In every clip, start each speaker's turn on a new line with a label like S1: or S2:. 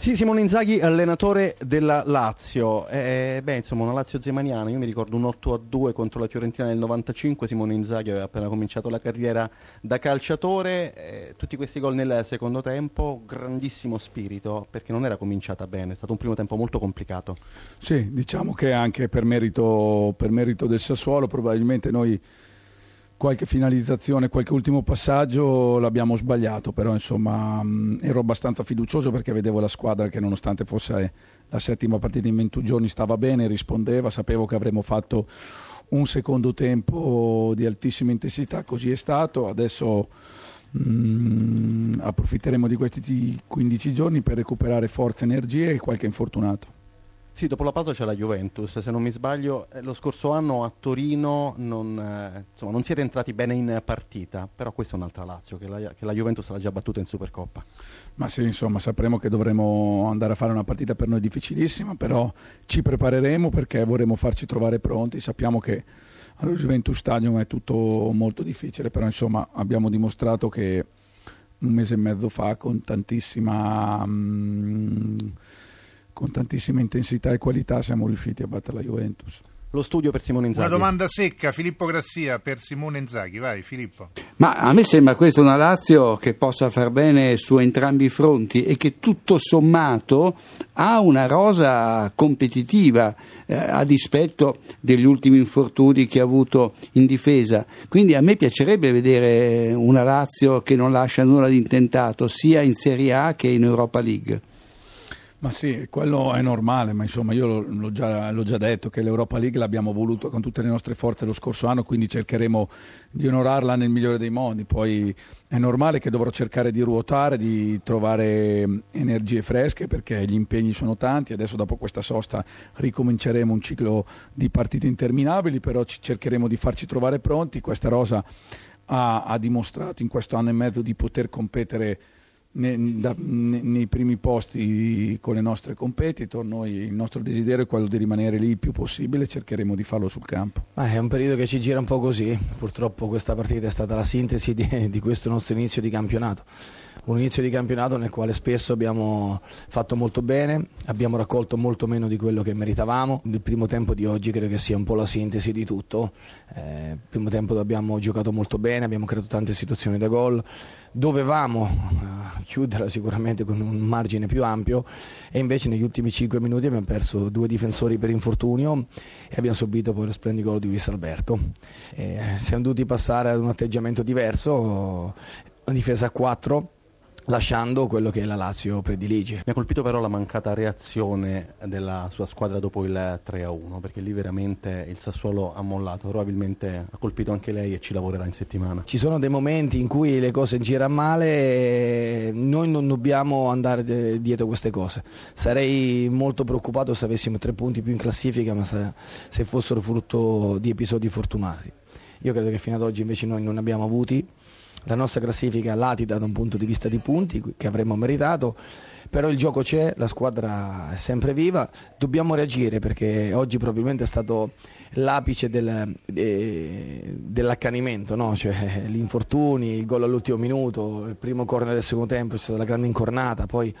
S1: Sì, Simone Inzaghi, allenatore della Lazio. Eh, beh, insomma, una Lazio zemaniana. Io mi ricordo un 8 a 2 contro la Fiorentina nel 95. Simone Inzaghi aveva appena cominciato la carriera da calciatore. Eh, tutti questi gol nel secondo tempo, grandissimo spirito, perché non era cominciata bene. È stato un primo tempo molto complicato.
S2: Sì, diciamo che anche per merito, per merito del Sassuolo, probabilmente noi qualche finalizzazione, qualche ultimo passaggio l'abbiamo sbagliato, però insomma mh, ero abbastanza fiducioso perché vedevo la squadra che nonostante fosse la settima partita in 21 giorni stava bene, rispondeva, sapevo che avremmo fatto un secondo tempo di altissima intensità, così è stato, adesso mh, approfitteremo di questi 15 giorni per recuperare forze, energie e qualche infortunato.
S1: Sì, dopo la pausa c'è la Juventus, se non mi sbaglio. Eh, lo scorso anno a Torino non, eh, insomma, non siete entrati bene in partita, però questa è un'altra Lazio, che la, che la, Juventus l'ha già battuta in Supercoppa.
S2: Ma sì, insomma, sapremo che dovremo andare a fare una partita per noi difficilissima, però ci prepareremo perché vorremmo farci trovare pronti. Sappiamo che allo Juventus Stadium è tutto molto difficile, però insomma abbiamo dimostrato che un mese e mezzo fa con tantissima... Mh, mm, con tantissima intensità e qualità siamo riusciti a battere la Juventus.
S1: Lo studio per Simone Inzaghi.
S3: Una domanda secca, Filippo Grassia per Simone Inzaghi, vai Filippo.
S4: Ma a me sembra questa una Lazio che possa far bene su entrambi i fronti e che tutto sommato ha una rosa competitiva eh, a dispetto degli ultimi infortuni che ha avuto in difesa. Quindi a me piacerebbe vedere una Lazio che non lascia nulla di intentato sia in Serie A che in Europa League.
S2: Ma sì, quello è normale, ma insomma io l'ho già, l'ho già, detto che l'Europa League l'abbiamo voluto con tutte le nostre forze lo scorso anno, quindi cercheremo di onorarla nel migliore dei modi. Poi è normale che dovrò cercare di ruotare, di trovare energie fresche perché gli impegni sono tanti. Adesso dopo questa sosta ricominceremo un ciclo di partite interminabili, però cercheremo di farci trovare pronti. Questa rosa ha, ha dimostrato in questo anno e mezzo di poter competere nei, da, nei, primi posti con le nostre competitor. Noi, il nostro desiderio è quello di rimanere lì il più possibile, cercheremo di farlo sul campo.
S5: Ah, è un periodo che ci gira un po' così, purtroppo questa partita è stata la sintesi di, di questo nostro inizio di campionato. Un inizio di campionato nel quale spesso abbiamo fatto molto bene, abbiamo raccolto molto meno di quello che meritavamo. Il primo tempo di oggi credo che sia un po' la sintesi di tutto. Eh, primo tempo abbiamo giocato molto bene, abbiamo creato tante situazioni da gol. Dovevamo chiuderla sicuramente con un margine più ampio e invece negli ultimi 5 minuti abbiamo perso due difensori per infortunio e abbiamo subito poi lo splendido gol di Luis Alberto. Eh, siamo dovuti passare ad un atteggiamento diverso, una difesa a 4 lasciando quello che la Lazio predilige.
S1: Mi ha colpito però la mancata reazione della sua squadra dopo il 3-1, perché lì veramente il Sassuolo ha mollato, probabilmente ha colpito anche lei e ci lavorerà in settimana.
S5: Ci sono dei momenti in cui le cose girano male e noi non dobbiamo andare dietro queste cose. Sarei molto preoccupato se avessimo tre punti più in classifica, ma se, se fossero frutto di episodi fortunati. Io credo che fino ad oggi invece noi non ne abbiamo avuti la nostra classifica latita da un punto di vista di punti che avremmo meritato, però il gioco c'è, la squadra è sempre viva, dobbiamo reagire perché oggi probabilmente è stato l'apice del, de, dell'accanimento, no? cioè, gli infortuni, il gol all'ultimo minuto, il primo corner del secondo tempo, è stata la grande incornata, poi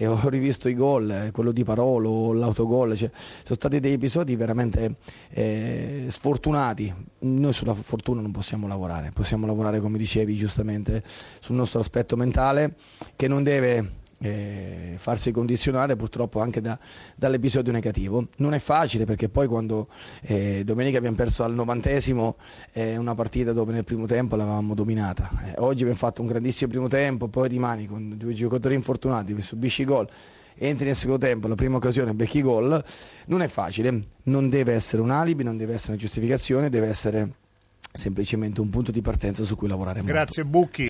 S5: eh, ho rivisto i gol, eh, quello di Parolo, l'autogol, cioè, sono stati dei episodi veramente eh, sfortunati, noi sulla fortuna non possiamo lavorare, possiamo lavorare come dicevi giustamente sul nostro aspetto mentale che non deve eh, farsi condizionare purtroppo anche da, dall'episodio negativo. Non è facile perché poi quando eh, domenica abbiamo perso al novantesimo eh, una partita dove nel primo tempo l'avevamo dominata. Eh, oggi abbiamo fatto un grandissimo primo tempo, poi rimani con due giocatori infortunati, subisci gol entri nel secondo tempo, la prima occasione becchi gol, non è facile, non deve essere un alibi, non deve essere una giustificazione, deve essere semplicemente un punto di partenza su cui lavorare.
S3: Grazie Bucchi.